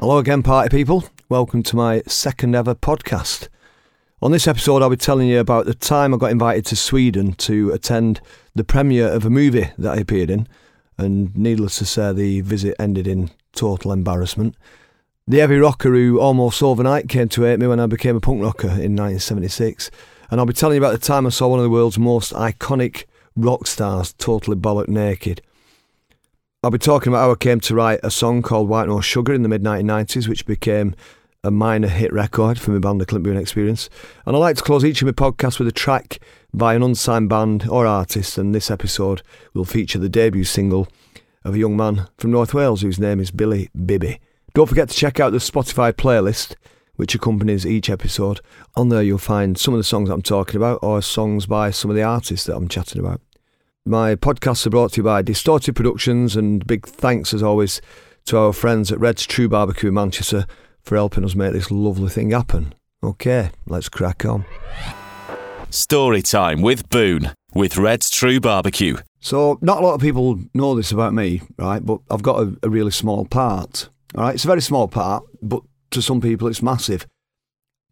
Hello again, party people. Welcome to my second ever podcast. On this episode, I'll be telling you about the time I got invited to Sweden to attend the premiere of a movie that I appeared in, and needless to say, the visit ended in total embarrassment. The heavy rocker who almost overnight came to hate me when I became a punk rocker in 1976, and I'll be telling you about the time I saw one of the world's most iconic rock stars totally bollock naked. I'll be talking about how I came to write a song called White No Sugar in the mid 1990s, which became a minor hit record for my band, The Clint Boon Experience. And I like to close each of my podcasts with a track by an unsigned band or artist, and this episode will feature the debut single of a young man from North Wales whose name is Billy Bibby. Don't forget to check out the Spotify playlist which accompanies each episode. On there, you'll find some of the songs I'm talking about or songs by some of the artists that I'm chatting about. My podcasts are brought to you by Distorted Productions, and big thanks as always to our friends at Red's True Barbecue in Manchester for helping us make this lovely thing happen. Okay, let's crack on. Story time with Boon with Red's True Barbecue. So, not a lot of people know this about me, right? But I've got a, a really small part. All right, it's a very small part, but to some people it's massive.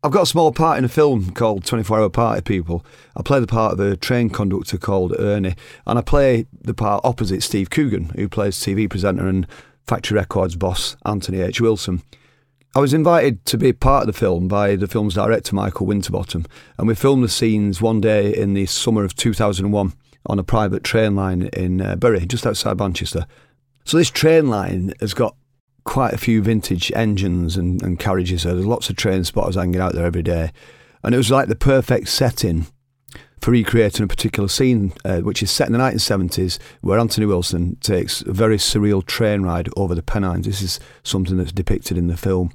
I've got a small part in a film called 24 Hour Party People. I play the part of a train conductor called Ernie, and I play the part opposite Steve Coogan, who plays TV presenter and Factory Records boss Anthony H. Wilson. I was invited to be part of the film by the film's director, Michael Winterbottom, and we filmed the scenes one day in the summer of 2001 on a private train line in uh, Bury, just outside Manchester. So this train line has got quite a few vintage engines and, and carriages. So there's lots of train spotters hanging out there every day. And it was like the perfect setting for recreating a particular scene, uh, which is set in the 1970s, where Anthony Wilson takes a very surreal train ride over the Pennines. This is something that's depicted in the film.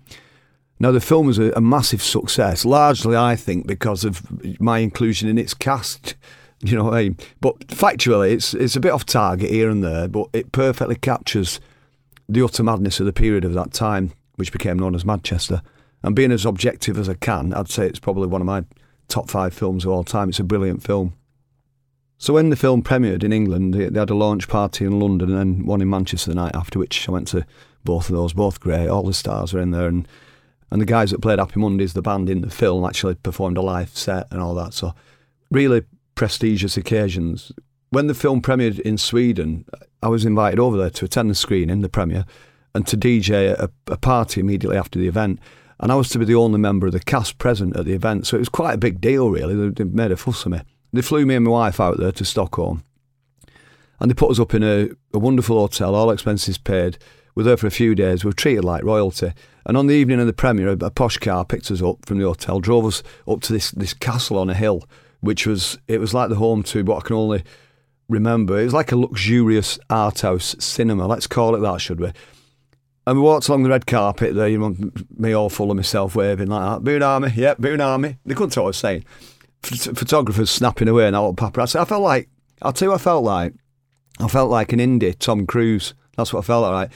Now, the film was a, a massive success, largely, I think, because of my inclusion in its cast. You know what I mean? But factually, it's it's a bit off target here and there, but it perfectly captures the utter madness of the period of that time, which became known as Madchester. And being as objective as I can, I'd say it's probably one of my top five films of all time. It's a brilliant film. So when the film premiered in England, they, they had a launch party in London and then one in Manchester the night after, which I went to both of those, both great. All the stars were in there, and and the guys that played Happy Mondays, the band in the film, actually performed a live set and all that. So really prestigious occasions. When the film premiered in Sweden, I was invited over there to attend the screening, the premiere, and to DJ a, a party immediately after the event. And I was to be the only member of the cast present at the event, so it was quite a big deal, really. They, made a fuss of me. They flew me and my wife out there to Stockholm, and they put us up in a, a wonderful hotel, all expenses paid. We were there for a few days. We were treated like royalty. And on the evening of the premiere, a, a posh car picked us up from the hotel, drove us up to this this castle on a hill, which was it was like the home to what I can only remember. It was like a luxurious art house cinema. Let's call it that, should we? And we walked along the red carpet there, you know, me all full of myself waving like that. Boon Army, yep, Boon Army. They couldn't tell what I was saying. Ph- photographers snapping away and all paparazzi. I felt like, I'll tell you what I felt like. I felt like an indie Tom Cruise. That's what I felt like.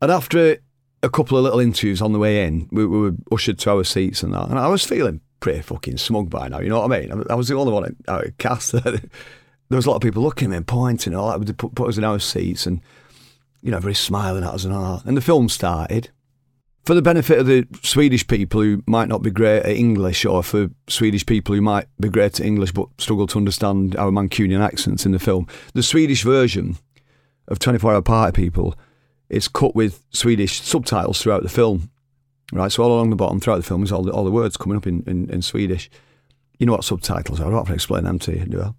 And after a couple of little interviews on the way in, we, we were ushered to our seats and that. And I was feeling pretty fucking smug by now, you know what I mean? I was the only one out of cast. there was a lot of people looking at me and pointing and all that. They put, put us in our seats and you know, very smiling at us and all that. And the film started. For the benefit of the Swedish people who might not be great at English, or for Swedish people who might be great at English but struggle to understand our Mancunian accents in the film, the Swedish version of 24 Hour Party People is cut with Swedish subtitles throughout the film. Right, so all along the bottom throughout the film is all the, all the words coming up in, in, in Swedish. You know what subtitles are, I don't have to explain them to you, do I?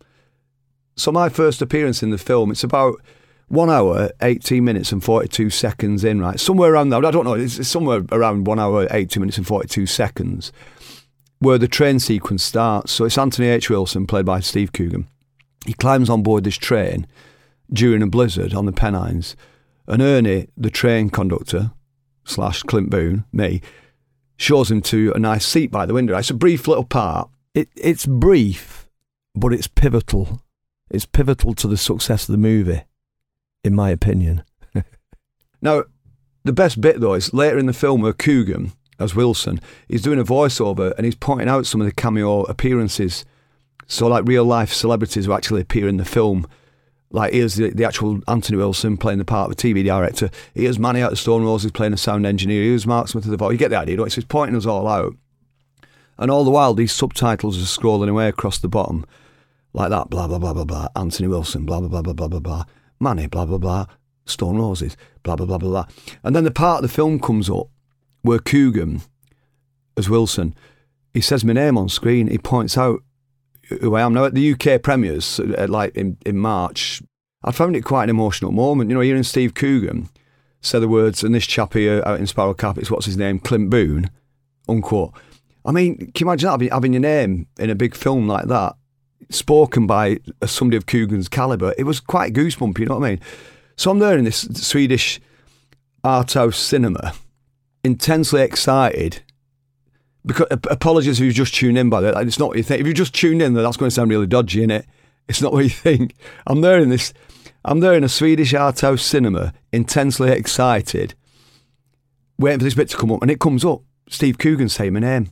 So my first appearance in the film, it's about one hour, 18 minutes and 42 seconds in, right? Somewhere around that, I don't know, it's somewhere around one hour, 18 minutes and 42 seconds where the train sequence starts. So it's Anthony H. Wilson, played by Steve Coogan. He climbs on board this train during a blizzard on the Pennines, and Ernie, the train conductor, slash Clint Boon, me, shows him to a nice seat by the window. It's a brief little part. It, it's brief, but it's pivotal. It's pivotal to the success of the movie in my opinion. now, the best bit though is later in the film where Coogan, as Wilson, he's doing a voiceover and he's pointing out some of the cameo appearances. So, like real life celebrities who actually appear in the film Like here's the, the actual Anthony Wilson playing the part of a TV director. Here's Manny out of Stone Roses playing a sound engineer. Here's Mark Smith of the voice. You get the idea, don't you? So he's pointing us all out. And all the while, these subtitles are scrolling away across the bottom, like that, blah, blah, blah, blah, blah. Anthony Wilson, blah, blah, blah, blah, blah, blah, blah. Manny, blah, blah, blah. Stone Roses, blah, blah, blah, blah, blah. And then the part of the film comes up where Coogan, as Wilson, he says my name on screen. He points out who I am. Now, at the UK premieres, uh, like in, in March, I found it quite an emotional moment. You know, hearing Steve Coogan say the words, and this chap here out in Sparrow Cap, it's what's his name, Clint Boon, unquote. I mean, can you imagine that, having your name in a big film like that, spoken by somebody of Coogan's calibre? It was quite goosebump, you know what I mean? So I'm there in this Swedish art house cinema, intensely excited. Because apologies if you've just tuned in by that. It's not what you think. If you just tuned in, that's going to sound really dodgy, isn't it? It's not what you think. I'm there in this. I'm there in a Swedish art house cinema, intensely excited, waiting for this bit to come up, and it comes up. Steve Coogan saying my name,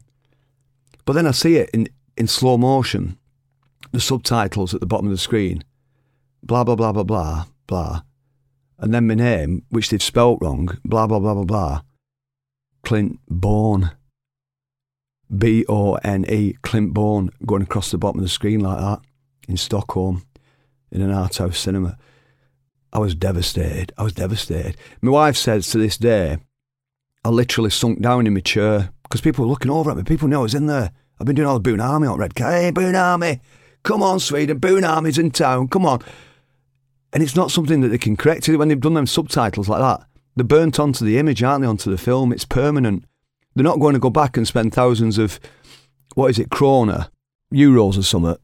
but then I see it in in slow motion, the subtitles at the bottom of the screen, blah blah blah blah blah blah, and then my name, which they've spelt wrong, blah blah blah blah blah, Clint Bone. B O N E, Clint Bone, going across the bottom of the screen like that in Stockholm in an art house cinema. I was devastated. I was devastated. My wife says to this day, I literally sunk down in my chair because people were looking over at me. People know I was in there. I've been doing all the Boon Army on Red Hey, Boon Army, come on, Sweden, Boon Army's in town, come on. And it's not something that they can correct. it When they've done them subtitles like that, they're burnt onto the image, aren't they, onto the film? It's permanent. They're not going to go back and spend thousands of, what is it, krona, euros or something,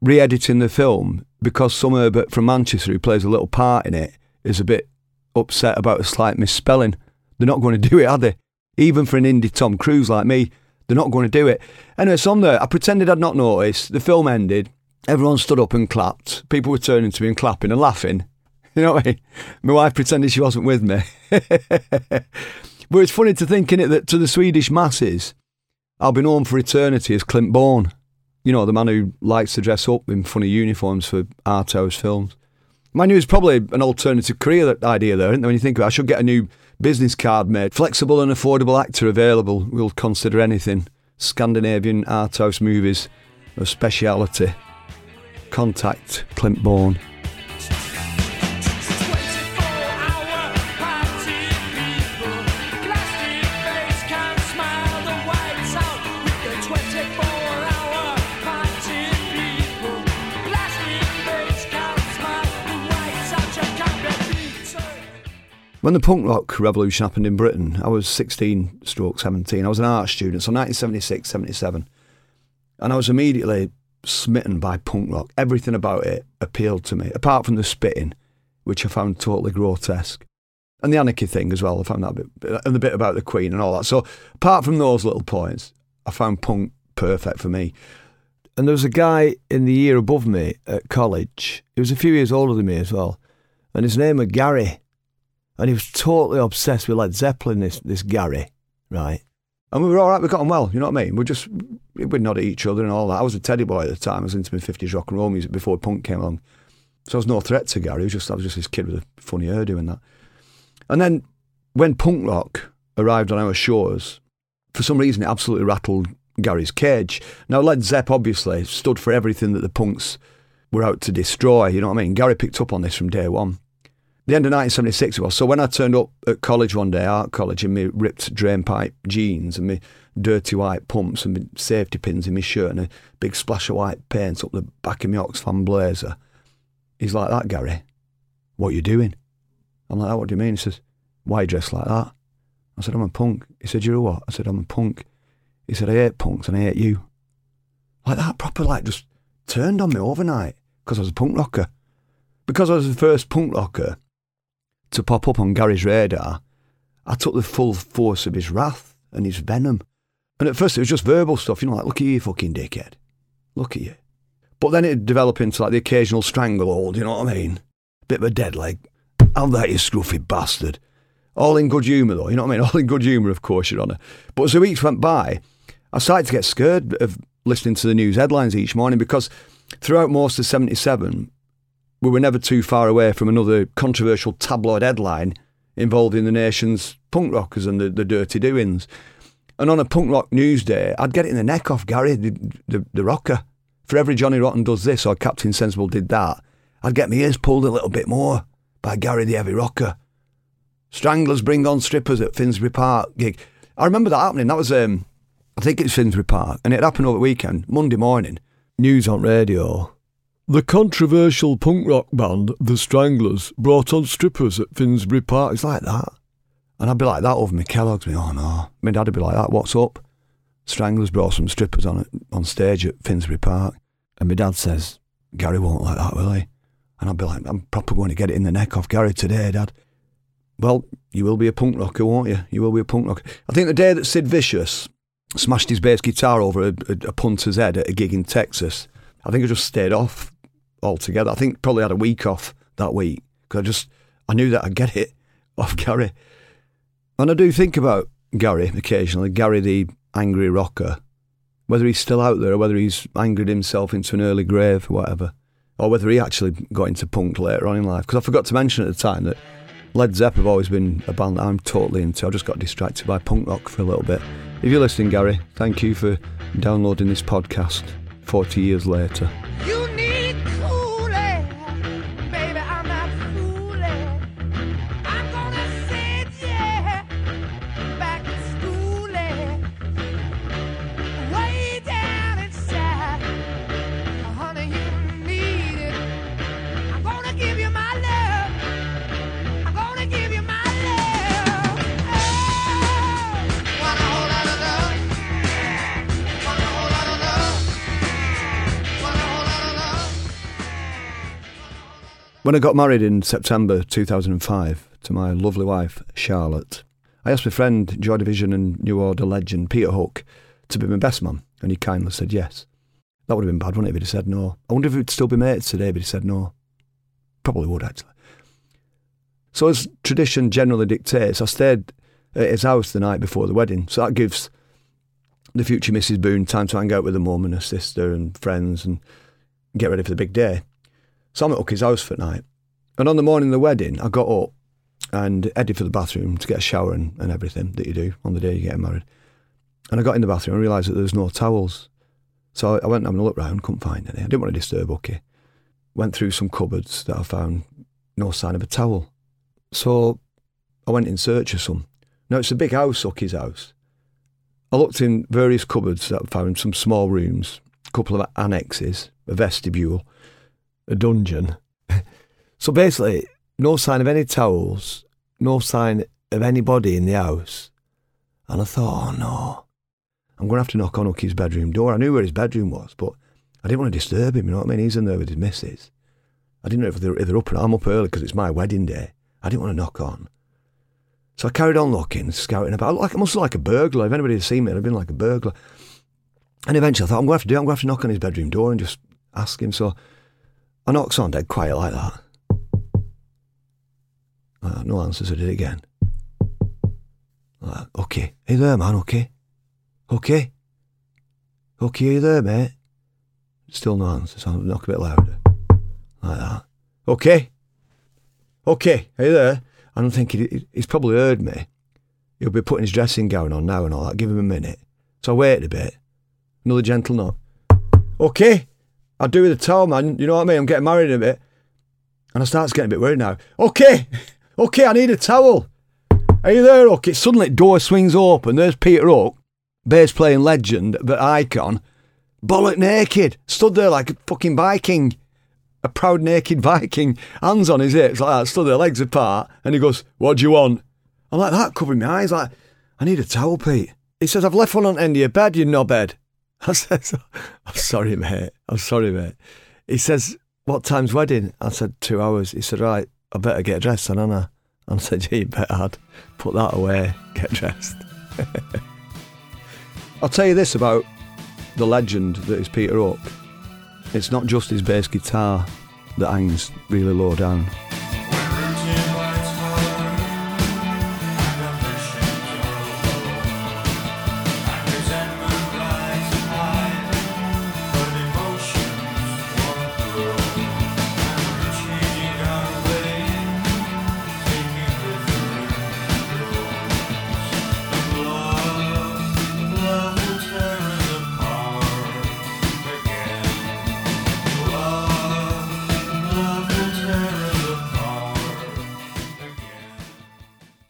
re editing the film because some Herbert from Manchester who plays a little part in it is a bit upset about a slight misspelling. They're not going to do it, are they? Even for an indie Tom Cruise like me, they're not going to do it. Anyway, so I'm there. I pretended I'd not noticed. The film ended. Everyone stood up and clapped. People were turning to me and clapping and laughing. You know what I mean? My wife pretended she wasn't with me. but it's funny to think, in it, that to the Swedish masses, I'll be known for eternity as Clint Bone. You know, the man who likes to dress up in funny uniforms for art house films. You, it's probably an alternative career idea there, isn't there? When you think about it, I should get a new business card made. Flexible and affordable actor available. We'll consider anything. Scandinavian art house movies of speciality. Contact Clint Bone. When the punk rock revolution happened in Britain, I was 16 stroke 17. I was an art student, so 1976, 77. And I was immediately smitten by punk rock. Everything about it appealed to me, apart from the spitting, which I found totally grotesque. And the anarchy thing as well, I found that a bit, and the bit about the Queen and all that. So, apart from those little points, I found punk perfect for me. And there was a guy in the year above me at college. He was a few years older than me as well. And his name was Gary and he was totally obsessed with Led Zeppelin. This this Gary, right? And we were all right. We got on well. You know what I mean? We just we'd nod at each other and all that. I was a teddy boy at the time. I was into my fifties rock and roll music before punk came along. So I was no threat to Gary. Was just I was just this kid with a funny hair doing that. And then when punk rock arrived on our shores, for some reason it absolutely rattled Gary's cage. Now Led Zepp obviously stood for everything that the punks were out to destroy. You know what I mean? Gary picked up on this from day one the end of 1976 it was. So when I turned up at college one day, art college, in my ripped drainpipe jeans and my dirty white pumps and my safety pins in my shirt and a big splash of white paint up the back of my Oxfam blazer, he's like that, Gary. What you doing? I'm like, oh, what do you mean? He says, why you dressed like that? I said, I'm a punk. He said, you're a what? I said, I'm a punk. He said, I hate punks and I hate you. Like that, proper, like just turned on me overnight because I was a punk rocker. Because I was the first punk rocker to pop up on Gary's radar, I took the full force of his wrath and his venom. And at first it was just verbal stuff, you know, like, look at you, fucking dickhead. Look at you. But then it'd develop into like the occasional stranglehold, you know what I mean? Bit of a dead leg. How that, you scruffy bastard. All in good humour, though, you know what I mean? All in good humour, of course, Your Honour. But as the weeks went by, I started to get scared of listening to the news headlines each morning because throughout most of 77, we were never too far away from another controversial tabloid headline involving the nation's punk rockers and the, the dirty doings. And on a punk rock news day, I'd get it in the neck off Gary, the, the, the rocker. For every Johnny Rotten does this or Captain Sensible did that, I'd get my ears pulled a little bit more by Gary the Heavy Rocker. Stranglers bring on strippers at Finsbury Park gig. I remember that happening. That was, um, I think it's Finsbury Park, and it happened over the weekend, Monday morning. News on radio. The controversial punk rock band, The Stranglers, brought on strippers at Finsbury Park. It's like that. And I'd be like that over my Kellogg's. Me, oh no. My dad'd be like that. What's up? Stranglers brought some strippers on on stage at Finsbury Park. And my dad says, Gary won't like that, will he? And I'd be like, I'm proper going to get it in the neck off Gary today, Dad. Well, you will be a punk rocker, won't you? You will be a punk rocker. I think the day that Sid Vicious smashed his bass guitar over a, a, a punter's head at a gig in Texas, I think I just stayed off altogether. I think probably had a week off that week because I just I knew that I'd get it off Gary. And I do think about Gary occasionally, Gary the angry rocker, whether he's still out there or whether he's angered himself into an early grave or whatever, or whether he actually got into punk later on in life. Because I forgot to mention at the time that Led Zepp have always been a band that I'm totally into. I just got distracted by punk rock for a little bit. If you're listening, Gary, thank you for downloading this podcast 40 years later. You When I got married in September 2005 to my lovely wife, Charlotte, I asked my friend, Joy Division and New Order legend Peter Hook, to be my best man, and he kindly said yes. That would have been bad, wouldn't it, if he'd said no? I wonder if we'd still be mates today if he'd said no. Probably would, actually. So, as tradition generally dictates, I stayed at his house the night before the wedding. So that gives the future Mrs. Boon time to hang out with her mum and her sister and friends and get ready for the big day. So I'm at Hookie's house for the night. And on the morning of the wedding, I got up and headed for the bathroom to get a shower and, and everything that you do on the day you get married. And I got in the bathroom and realised that there was no towels. So I went having a look round, couldn't find any. I didn't want to disturb Hookie. Went through some cupboards that I found no sign of a towel. So I went in search of some. Now it's a big house, Hookie's house. I looked in various cupboards that I found some small rooms, a couple of annexes, a vestibule, a dungeon. so basically, no sign of any towels, no sign of anybody in the house. And I thought, oh no, I'm going to have to knock on Hookie's bedroom door. I knew where his bedroom was, but I didn't want to disturb him, you know what I mean? He's in there with his missus. I didn't know if they're, if they're up or I'm up early because it's my wedding day. I didn't want to knock on. So I carried on looking, scouting about. Like, I must look like a burglar. If anybody had seen me, I'd have been like a burglar. And eventually I thought, I'm going to have to do it. I'm going to have to knock on his bedroom door and just ask him. So I knocked on dead quiet like that. Uh, no answers, I did it again. Like, okay. hey there, man? Okay. Okay. Okay, are you there, mate? Still no answer, so I'll knock a bit louder. Like that. Okay. Okay, you there? I'm thinking, he- he's probably heard me. He'll be putting his dressing gown on now and all that. Give him a minute. So I waited a bit. Another gentle knock. Okay. I'll do with a towel, man. You know what I mean? I'm getting married in a bit. And I start getting a bit worried now. Okay. Okay, I need a towel. Are you there? It suddenly door swings open. There's Peter Hook, bass playing legend, the icon, bollock naked, stood there like a fucking Viking, a proud naked Viking, hands on his hips like that, stood there, legs apart, and he goes, "What do you want?" I'm like that, covering my eyes, like, "I need a towel, Pete." He says, "I've left one on the end of your bed, you knobhead." I says, "I'm sorry, mate. I'm sorry, mate." He says, "What time's wedding?" I said, two hours." He said, "Right, I better get dressed Anna." And I said, yeah, you better I'd put that away, get dressed. I'll tell you this about the legend that is Peter Hook. It's not just his bass guitar that hangs really low down.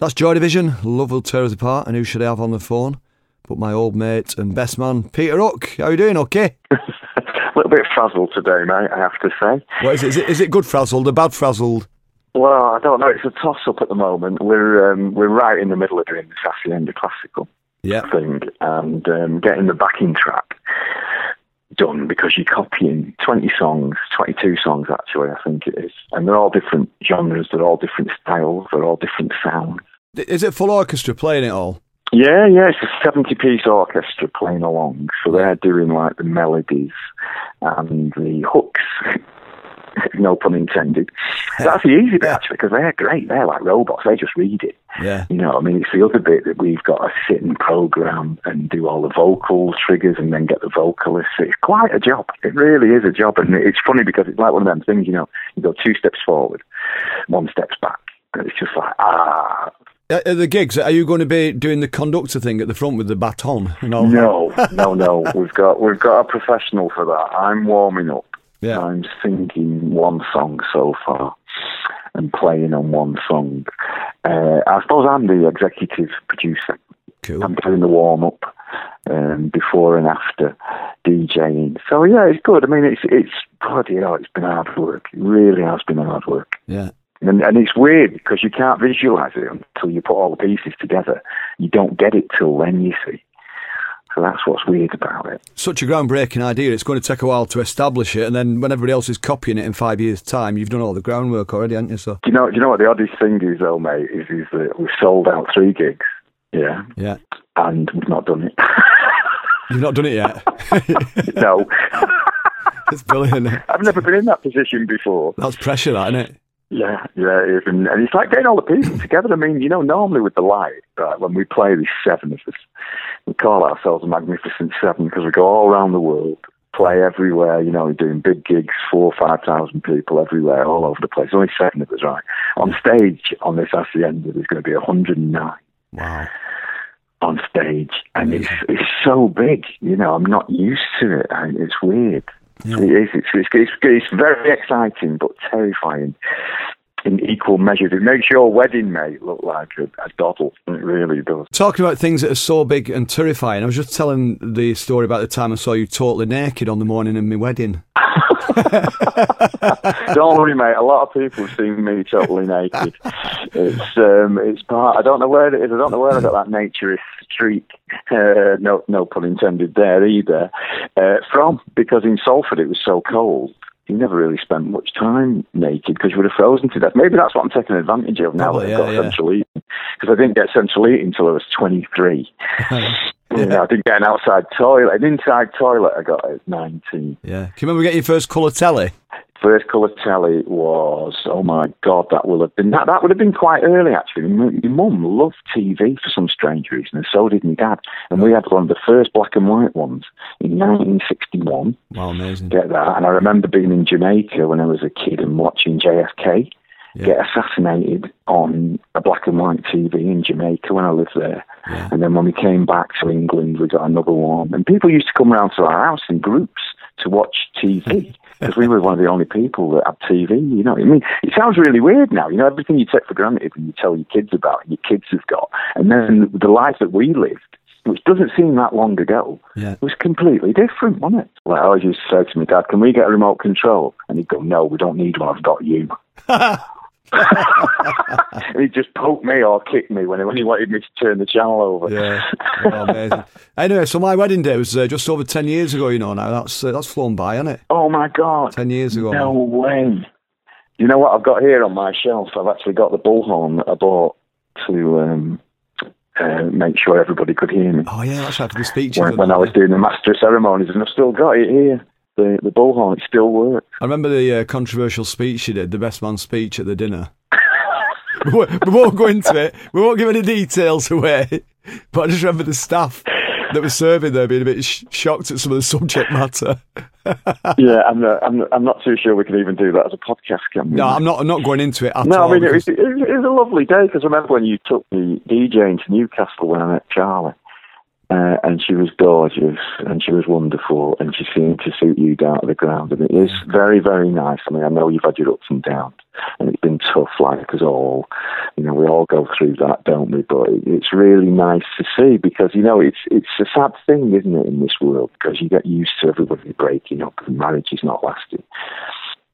That's Joy Division. Love will tear us apart. And who should I have on the phone? But my old mate and best man, Peter Hook. How are you doing? Okay. A little bit frazzled today, mate, I have to say. What is it? Is it, is it good frazzled or bad frazzled? Well, I don't know. It's a toss-up at the moment. We're um, we're right in the middle of doing this Hacienda Classical Yeah. thing and um, getting the backing track done because you're copying 20 songs, 22 songs actually, I think it is. And they're all different genres, they're all different styles, they're all different sounds. Is it full orchestra playing it all? Yeah, yeah, it's a 70 piece orchestra playing along. So they're doing like the melodies and the hooks. no pun intended. That's the easy bit actually because they're great. They're like robots. They just read it. Yeah. You know, I mean, it's the other bit that we've got to sit and program and do all the vocal triggers and then get the vocalists. It's quite a job. It really is a job. And it's funny because it's like one of them things, you know, you go two steps forward, one steps back. And it's just like, ah, At at the gigs, are you going to be doing the conductor thing at the front with the baton and all? no, no, no. We've got, we've got a professional for that. I'm warming up. Yeah. I'm singing one song so far and playing on one song. Uh, I suppose I'm the executive producer. Cool. I'm doing the warm up um, before and after DJing. So yeah, it's good. I mean, it's it's bloody hell. It's been hard work. It really has been hard work. Yeah. And, and it's weird because you can't visualize it until you put all the pieces together. You don't get it till then, you see. So that's what's weird about it. Such a groundbreaking idea. It's going to take a while to establish it, and then when everybody else is copying it in five years' time, you've done all the groundwork already, haven't you? So, Do you know? Do you know what the oddest thing is, though, mate? Is is that we've sold out three gigs, yeah, yeah. and we've not done it. You've not done it yet. no, it's brilliant. I've never been in that position before. That's pressure, that, isn't it? Yeah, yeah, it is. And, and it's like getting all the pieces together. I mean, you know, normally with the light, right, when we play these seven of us, we call ourselves a Magnificent Seven because we go all around the world, play everywhere, you know, we're doing big gigs, four, five thousand people everywhere, all over the place. Only seven of us, right? On stage on this Hacienda, there's going to be 109 Wow. on stage, and it's it's so big. You know, I'm not used to it, and it's weird. Yeah. It is. It's, it's it's it's very exciting, but terrifying in equal measures. It makes your wedding mate look like a, a doddle. It really does. Talking about things that are so big and terrifying, I was just telling the story about the time I saw you totally naked on the morning of my wedding. Don't worry, mate. A lot of people have seen me totally naked. It's um, it's part. I don't know where it is. I don't know where I got that naturist streak. Uh, no, no pun intended there either. Uh, from because in Salford it was so cold. You never really spent much time naked because you would have frozen to death. Maybe that's what I'm taking advantage of now Probably, that I've yeah, got yeah. central heating. Because I didn't get central heating until I was 23. You know, I didn't get an outside toilet. An inside toilet I got at 19. Yeah. Can you remember getting your first colour telly? First colour telly was oh my god that will have been that that would have been quite early actually. My my mum loved TV for some strange reason, and so did my dad. And we had one of the first black and white ones in 1961. Wow, amazing. Get that? And I remember being in Jamaica when I was a kid and watching JFK Yeah. get assassinated on a black and white TV in Jamaica when I lived there. Yeah. And then when we came back to England, we got another one. And people used to come around to our house in groups to watch TV because we were one of the only people that had TV. You know, I mean, it sounds really weird now. You know, everything you take for granted and you tell your kids about, and your kids have got, and then the life that we lived, which doesn't seem that long ago, Yeah. was completely different, wasn't it? Like I always used to say to my dad, "Can we get a remote control?" And he'd go, "No, we don't need one. I've got you." and he'd just poke me or kick me when he, when he wanted me to turn the channel over. Yeah. Oh, amazing. Anyway, so my wedding day was uh, just over 10 years ago, you know, now. That's uh, that's flown by, hasn't it? Oh my god! 10 years ago. No way. You know what I've got here on my shelf? I've actually got the bullhorn that I bought to um, uh, make sure everybody could hear me Oh, yeah, that's right, for the speeches. when, and when I was doing the master ceremonies, and I've still got it here. The the bullhorn, it still works. I remember the uh, controversial speech you did, the best man speech at the dinner. we, won't, go into it. We won't give any details away. But I just remember the staff that was serving there being a bit sh- shocked at some of the subject matter. yeah, I'm not, I'm I'm not too sure we can even do that as a podcast. Can we? No, I'm not. I'm not going into it at No, all. I mean it was, because- it was it was a lovely day because I remember when you took me DJing to Newcastle when I met Charlie. Uh, and she was gorgeous and she was wonderful and she seemed to suit you down to the ground and it is very very nice. I mean i know you've had your ups and downs and it's been tough like us all. You know we all go through that don't we? But it's really nice to see because you know it's it's a sad thing isn't it in this world? Because you get used to everybody breaking up and marriage is not lasting.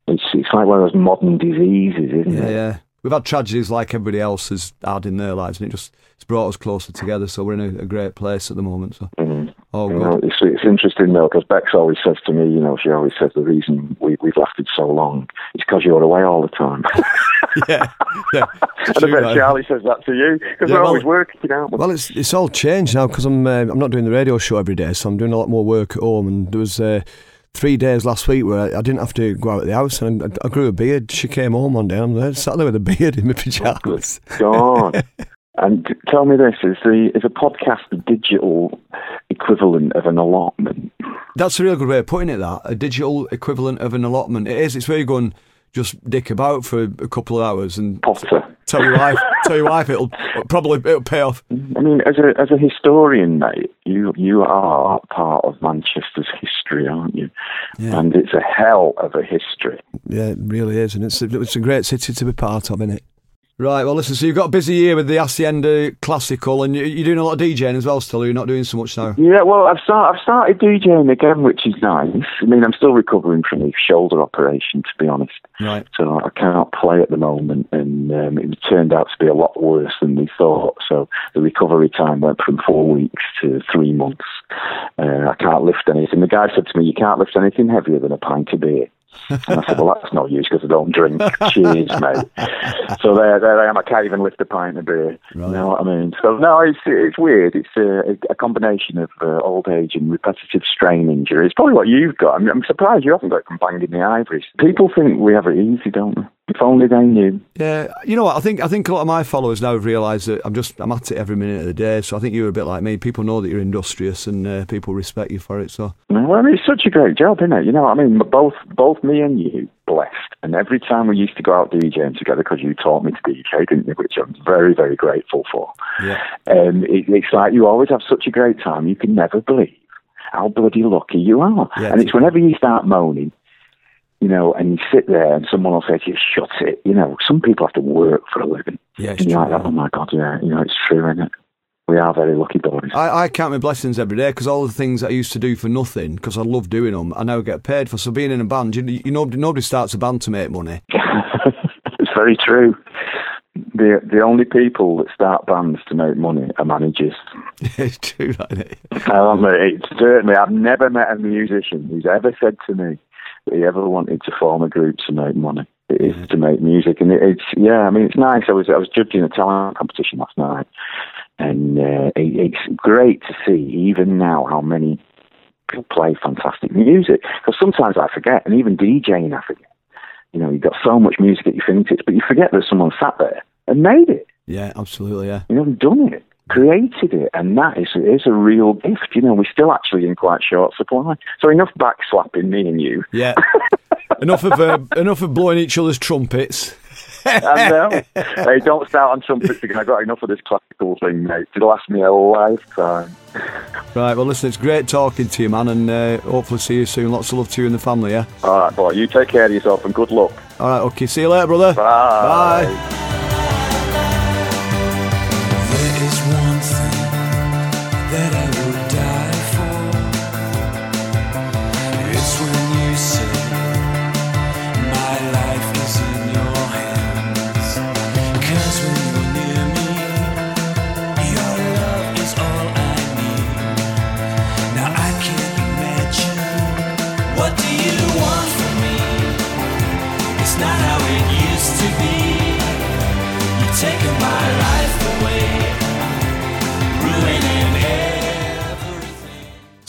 It's it's like one of those modern diseases isn't Yeah, it? yeah. We've had tragedies like everybody else has had in their lives, and it just it's brought us closer together. So we're in a, a great place at the moment. So, Mhm. oh, You know, it's, it's interesting though, because Bex always says to me, you know, she always says the reason we, we've lasted so long is because you're away all the time. yeah, yeah. and I bet. Charlie says that to you, because Yeah, we're well- always working, we? Well, it's it's all changed now because I'm uh, I'm not doing the radio show every day, so I'm doing a lot more work at home. And there was uh, three days last week where I, I didn't have to go out of the house, and I, I grew a beard. She came home one day, and I'm sat there with a beard in my oh, pajamas. God. and tell me this: is the is a podcast the digital equivalent of an allotment? That's a real good way of putting it. That a digital equivalent of an allotment. It is. It's where you go and just dick about for a couple of hours and Potter. tell your wife, tell your wife it'll probably it'll pay off. I mean, as a as a historian, mate, you you are part of Manchester's history, aren't you? Yeah. And it's a hell of a history. Yeah, it really is, and it's a, it's a great city to be part of, isn't it? Right. Well, listen. So you've got a busy year with the Hacienda Classical, and you- you're doing a lot of DJing as well. Still, you're not doing so much now. Yeah, well, I've start, I've started DJing again, which is nice. I mean, I'm still recovering from a shoulder operation, to be honest. Right. So I cannot play at the moment, and um, it turned out to be a lot worse than we thought. So the recovery time went from four weeks to three months. Uh, I can't lift anything. The guy said to me, "You can't lift anything heavier than a pint of beer." And I said, "Well, that's no use because I don't drink." Cheers, mate. So there, there I am. I can't even lift a pint of beer. Right. You know what I mean? So no, it's it's weird. It's a, a combination of uh, old age and repetitive strain injury. It's probably what you've got. I'm, I'm surprised you haven't got it from banging the ivories. People think we have it easy, don't they? If only they knew. Yeah. You know what? I think I think a lot of my followers now have realised that I'm just I'm at it every minute of the day. So I think you're a bit like me. People know that you're industrious, and uh, people respect you for it. So Well, I mean, it's such a great job, isn't it? You know what I mean? Both both me and you blessed. And every time we used to go out DJing together, because you taught me to DJ, didn't you? Which I'm very, very grateful for. yeah. Um, it, it's like you always have such a great time, you can never believe how bloody lucky you are. Yeah, and it's whenever you start moaning, you know, and you sit there and someone will say to you, shut it. You know, some people have to work for a living. Yeah, it's and you're true. like, oh my God, yeah, you know, it's true, isn't it? We are very lucky boys. I, I count my blessings every day because all the things that I used to do for nothing because I love doing them, I now get paid for. So being in a band, you, you know, nobody starts a band to make money. it's very true. The the only people that start bands to make money are managers. it's true, isn't it? Um, it's certainly, I've never met a musician who's ever said to me he ever wanted to form a group to make money. It is to make music, and it, it's yeah. I mean, it's nice. I was I was judging a talent competition last night, and uh, it, it's great to see even now how many people play fantastic music. Because sometimes I forget, and even DJing I forget. You know, you've got so much music at your fingertips, but you forget that someone sat there and made it. Yeah, absolutely. Yeah. You know, done it, created it, and that is is a real gift. You know, we're still actually in quite short supply. So enough backslapping me and you. Yeah. enough of uh, enough of blowing each other's trumpets. I know. hey, don't start on trumpets again. I've got enough of this classical thing, mate. It'll last me a lifetime. Right. Well, listen, it's great talking to you, man, and uh, hopefully see you soon. Lots of love to you and the family. Yeah. All right, boy. You take care of yourself and good luck. All right. Okay. See you later, brother. Bye. Bye.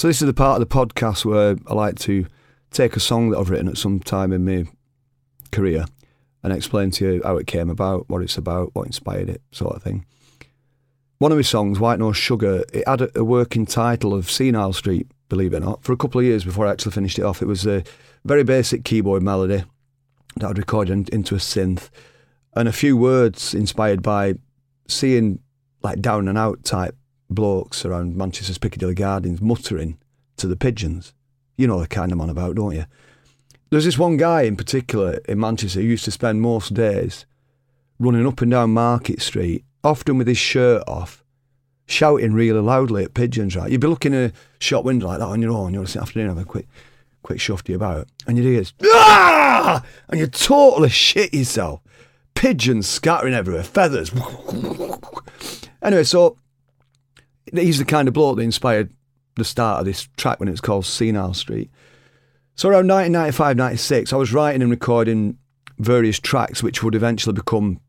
So this is the part of the podcast where I like to take a song that I've written at some time in my career and explain to you how it came about, what it's about, what inspired it, sort of thing. One of my songs, White No Sugar, it had a, a working title of Senile Street, believe it or not, for a couple of years before I actually finished it off. It was a very basic keyboard melody that I'd recorded in- into a synth and a few words inspired by seeing like down and out type blokes around Manchester's Piccadilly Gardens muttering to the pigeons. You know the kind I'm on about, don't you? There's this one guy in particular in Manchester who used to spend most days running up and down Market Street, often with his shirt off, shouting really loudly at pigeons, right? You'd be looking in a shop window like that on your own, you're sitting afternoon having a quick quick shufty about, and you'd hear this, ah! and you totally shit yourself. Pigeons scattering everywhere, feathers. anyway, so he's the kind of bloke that inspired the start of this track when it was called Senile Street. So around 1995, 96, I was writing and recording various tracks which would eventually become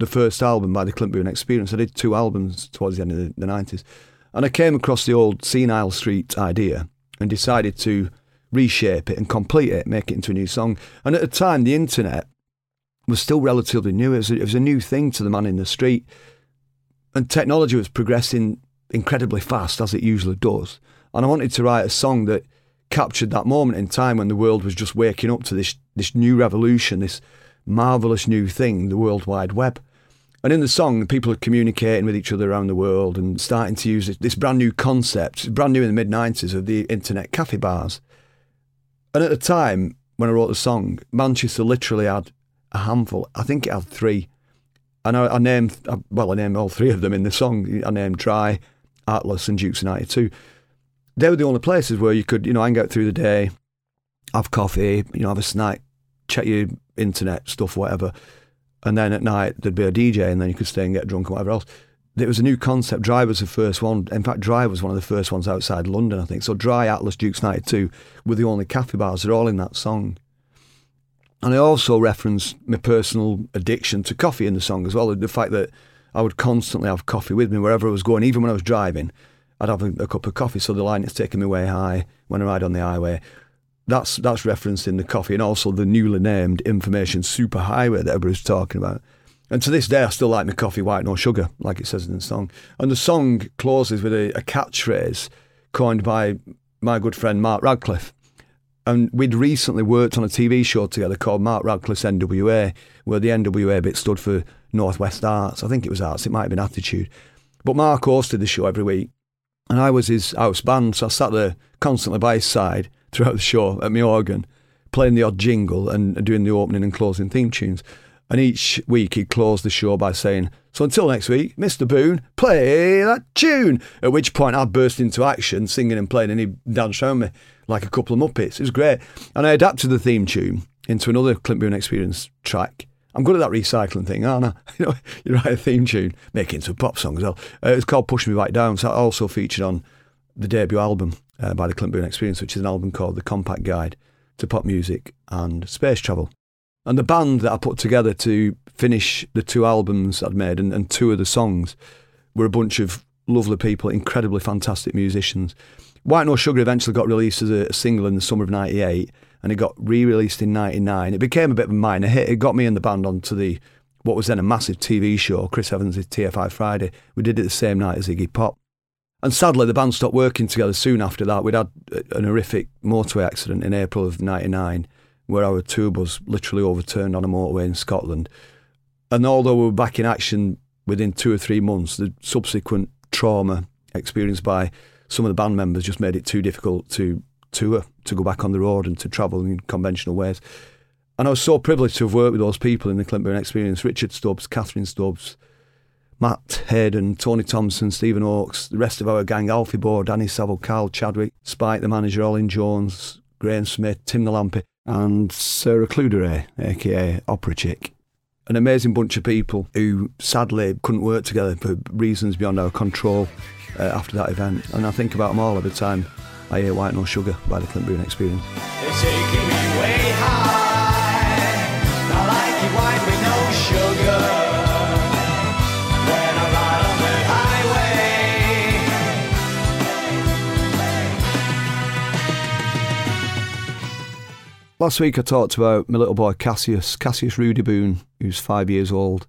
the first album by the Clint Boon Experience. I did two albums towards the end of the, the 90s. And I came across the old Senile Street idea and decided to reshape it and complete it, make it into a new song. And at the time, the internet was still relatively new. It was a, it was a new thing to the man in the street. And technology was progressing incredibly fast, as it usually does. And I wanted to write a song that captured that moment in time when the world was just waking up to this this new revolution, this marvelous new thing, the World Wide Web. And in the song, people are communicating with each other around the world and starting to use this, this brand new concept, brand new in the mid 90s, of the internet cafe bars. And at the time, when I wrote the song, Manchester literally had a handful. I think it had three. And I, I named, well, I named all three of them in the song. I named Dry, Atlas, and Dukes 92 they were the only places where you could, you know, hang out through the day, have coffee, you know, have a snack, check your internet stuff, whatever. And then at night there'd be a DJ and then you could stay and get drunk and whatever else. It was a new concept. Dry was the first one. In fact, Dry was one of the first ones outside London, I think. So Dry, Atlas, Dukes 92 were the only cafe bars. They're all in that song. And I also referenced my personal addiction to coffee in the song as well. The fact that I would constantly have coffee with me wherever I was going, even when I was driving. I'd have a, a cup of coffee, so the line is taking me way high when I ride on the highway. That's that's referenced in the coffee, and also the newly named information superhighway that everybody's talking about. And to this day, I still like my coffee white, no sugar, like it says in the song. And the song closes with a, a catchphrase coined by my good friend Mark Radcliffe. And we'd recently worked on a TV show together called Mark Radcliffe's NWA, where the NWA bit stood for Northwest Arts. I think it was Arts, it might have been Attitude. But Mark hosted the show every week, and I was his house band, so I sat there constantly by his side throughout the show at my organ, playing the odd jingle and doing the opening and closing theme tunes. And each week he'd close the show by saying, So until next week, Mr. Boon, play that tune. At which point I'd burst into action, singing and playing, and he'd dance around me like a couple of Muppets. It was great. And I adapted the theme tune into another Clint Boon Experience track. I'm good at that recycling thing, aren't I? You know, you write a theme tune, into a pop song as well. Uh, it's called Push Me Right Down. So also featured on the debut album uh, by the Clint Boon Experience, which is an album called The Compact Guide to Pop Music and Space Travel. And the band that I put together to finish the two albums I'd made and, and two of the songs were a bunch of lovely people, incredibly fantastic musicians. White No Sugar eventually got released as a single in the summer of 98 and it got re-released in 99. It became a bit of a minor hit. It got me and the band onto the what was then a massive TV show, Chris Evans' TFI Friday. We did it the same night as Iggy Pop. And sadly, the band stopped working together soon after that. We'd had an horrific motorway accident in April of 99 where our tour was literally overturned on a motorway in Scotland. And although we were back in action within two or three months, the subsequent trauma experienced by some of the band members just made it too difficult to tour, to go back on the road and to travel in conventional ways. And I was so privileged to have worked with those people in the Clint Boon experience Richard Stubbs, Catherine Stubbs, Matt Hayden, Tony Thompson, Stephen Oakes, the rest of our gang, Alfie Bohr, Danny Saville, Carl Chadwick, Spike the manager, Olin Jones, Graham Smith, Tim the Lampy, and Sarah Cludere, aka Opera Chick. An amazing bunch of people who sadly couldn't work together for reasons beyond our control uh, after that event. And I think about them all every time I hear White No Sugar by the Clint Boon Experience. They're taking me way high. I like it white with no sugar. When I ride on the highway. Last week I talked about my little boy Cassius, Cassius Rudy Boon, who's five years old,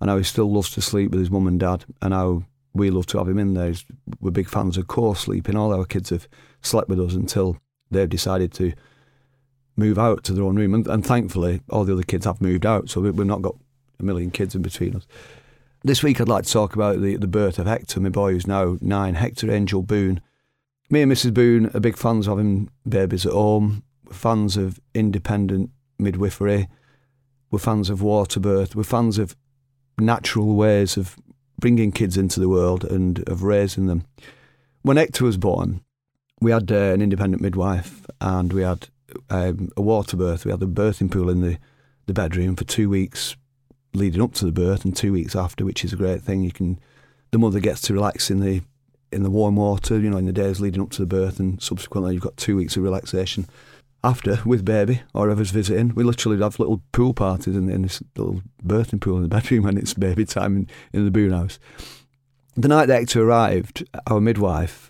and how he still loves to sleep with his mum and dad, and how we love to have him in there. We're big fans of co-sleeping. All our kids have slept with us until they've decided to move out to their own room, and, and thankfully all the other kids have moved out, so we, we've not got a million kids in between us. This week I'd like to talk about the, the birth of Hector, my boy who's now nine, Hector Angel Boon. Me and Mrs. Boon are big fans of him, babies at home, we're fans of independent midwifery, we're fans of water birth, we're fans of natural ways of bringing kids into the world and of raising them. When Hector was born, we had uh, an independent midwife and we had um, a water birth. We had the birthing pool in the, the bedroom for two weeks leading up to the birth and two weeks after, which is a great thing. You can the mother gets to relax in the in the warm water, you know, in the days leading up to the birth, and subsequently you've got two weeks of relaxation. After, with baby or whoever's visiting, we literally have little pool parties in, in this little birthing pool in the bedroom when it's baby time in, in the Boon house. The night the Hector arrived, our midwife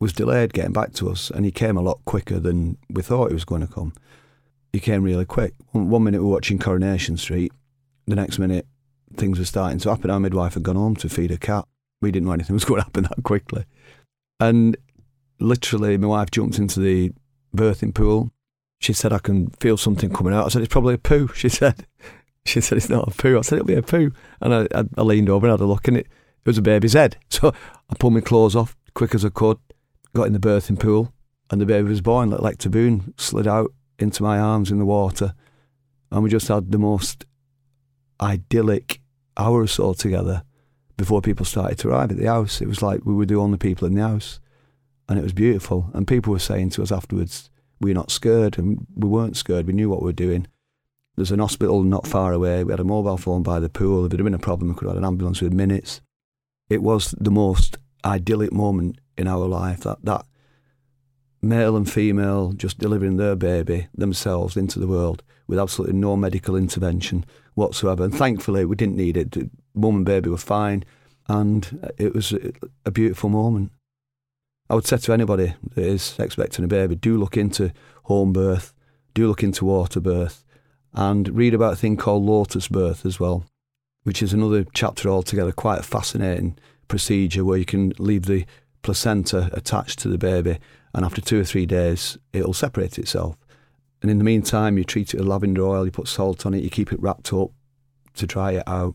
was delayed getting back to us, and he came a lot quicker than we thought he was going to come. He came really quick. One, minute we were watching Coronation Street, the next minute things were starting to happen. Our midwife had gone home to feed a cat. We didn't know anything was going to happen that quickly. And literally, my wife jumped into the birthing pool. She said, I can feel something coming out. I said, It's probably a poo. She said, She said, It's not a poo. I said, It'll be a poo. And I, I, I leaned over and had a look, and it, it was a baby's head. So I pulled my clothes off quick as I could, got in the birthing pool, and the baby was born. Like, like Taboon slid out into my arms in the water. And we just had the most idyllic hour or so together before people started to arrive at the house. It was like we were the only people in the house, and it was beautiful. And people were saying to us afterwards, "We're not scared," and we weren't scared. We knew what we were doing. There's an hospital not far away. We had a mobile phone by the pool. If there had been a problem, we could have had an ambulance within minutes. It was the most idyllic moment in our life. That that male and female just delivering their baby themselves into the world with absolutely no medical intervention whatsoever. And thankfully, we didn't need it. Mum and baby were fine, and it was a beautiful moment. I would say to anybody that is expecting a baby, do look into home birth, do look into water birth, and read about a thing called lotus birth as well, which is another chapter altogether, quite a fascinating procedure where you can leave the placenta attached to the baby, and after two or three days, it'll separate itself. And in the meantime, you treat it with lavender oil, you put salt on it, you keep it wrapped up to dry it out.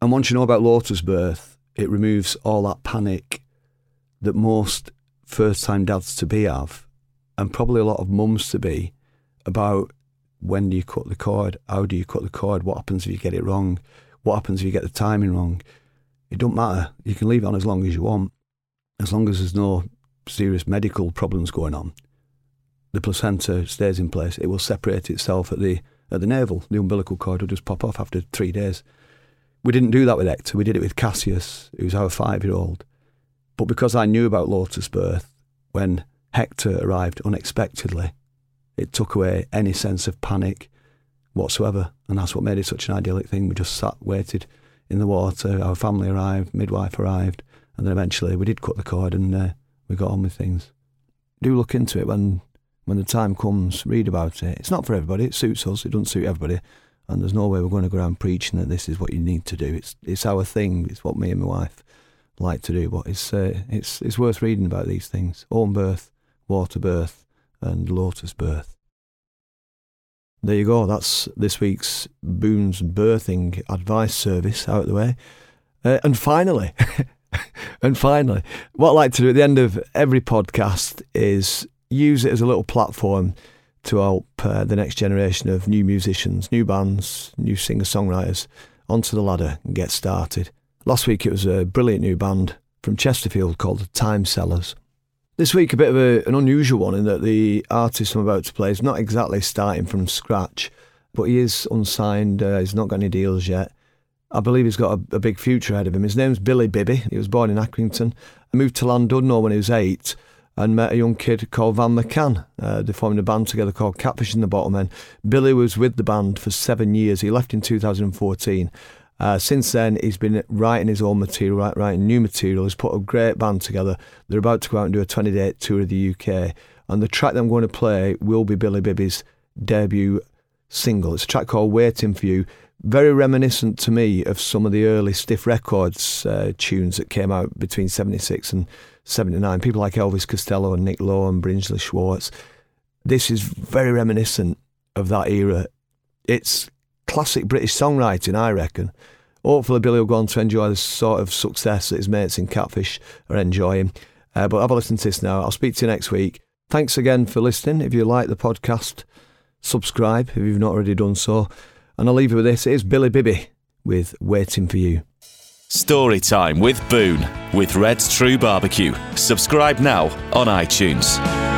And once you know about lotus birth, it removes all that panic that most first time dads to be have, and probably a lot of mums to be, about when do you cut the cord, how do you cut the cord, what happens if you get it wrong, what happens if you get the timing wrong. It don't matter. You can leave it on as long as you want, as long as there's no serious medical problems going on. The placenta stays in place. It will separate itself at the at the navel. The umbilical cord will just pop off after three days. We didn't do that with Hector. We did it with Cassius, who's our five year old. But because I knew about Lotus birth, when Hector arrived unexpectedly, it took away any sense of panic whatsoever. And that's what made it such an idyllic thing. We just sat, waited in the water. Our family arrived, midwife arrived, and then eventually we did cut the cord and uh, we got on with things. Do look into it when when the time comes. Read about it. It's not for everybody. It suits us. It doesn't suit everybody. And there's no way we're going to go around preaching that this is what you need to do. It's it's our thing. It's what me and my wife like to do. But it's uh, it's it's worth reading about these things. Home birth, water birth, and lotus birth. There you go. That's this week's Boon's birthing advice service out of the way. Uh, and finally, and finally, what I like to do at the end of every podcast is use it as a little platform to help uh, the next generation of new musicians, new bands, new singer songwriters onto the ladder and get started. Last week it was a brilliant new band from Chesterfield called the Time Sellers. This week, a bit of a, an unusual one in that the artist I'm about to play is not exactly starting from scratch, but he is unsigned. Uh, he's not got any deals yet. I believe he's got a, a big future ahead of him. His name's Billy Bibby. He was born in Accrington. I moved to Llandudno when he was eight and met a young kid called Van McCann. Uh, they formed a band together called Catfish and the Bottlemen. Billy was with the band for seven years. He left in 2014. Uh, since then, he's been writing his own material, writing new material. He's put a great band together. They're about to go out and do a 20 day tour of the UK. And the track that I'm going to play will be Billy Bibby's debut single. It's a track called Waiting for You very reminiscent to me of some of the early Stiff Records uh, tunes that came out between 76 and 79. People like Elvis Costello and Nick Lowe and Brinsley Schwarz. This is very reminiscent of that era. It's classic British songwriting, I reckon. Hopefully, Billy will go on to enjoy the sort of success that his mates in Catfish are enjoying. Uh, but have a listen to this now. I'll speak to you next week. Thanks again for listening. If you like the podcast, subscribe if you've not already done so. And I'll leave you with this. It's Billy Bibby with Waiting for You. Story time with Boon with Red's True Barbecue. Subscribe now on iTunes.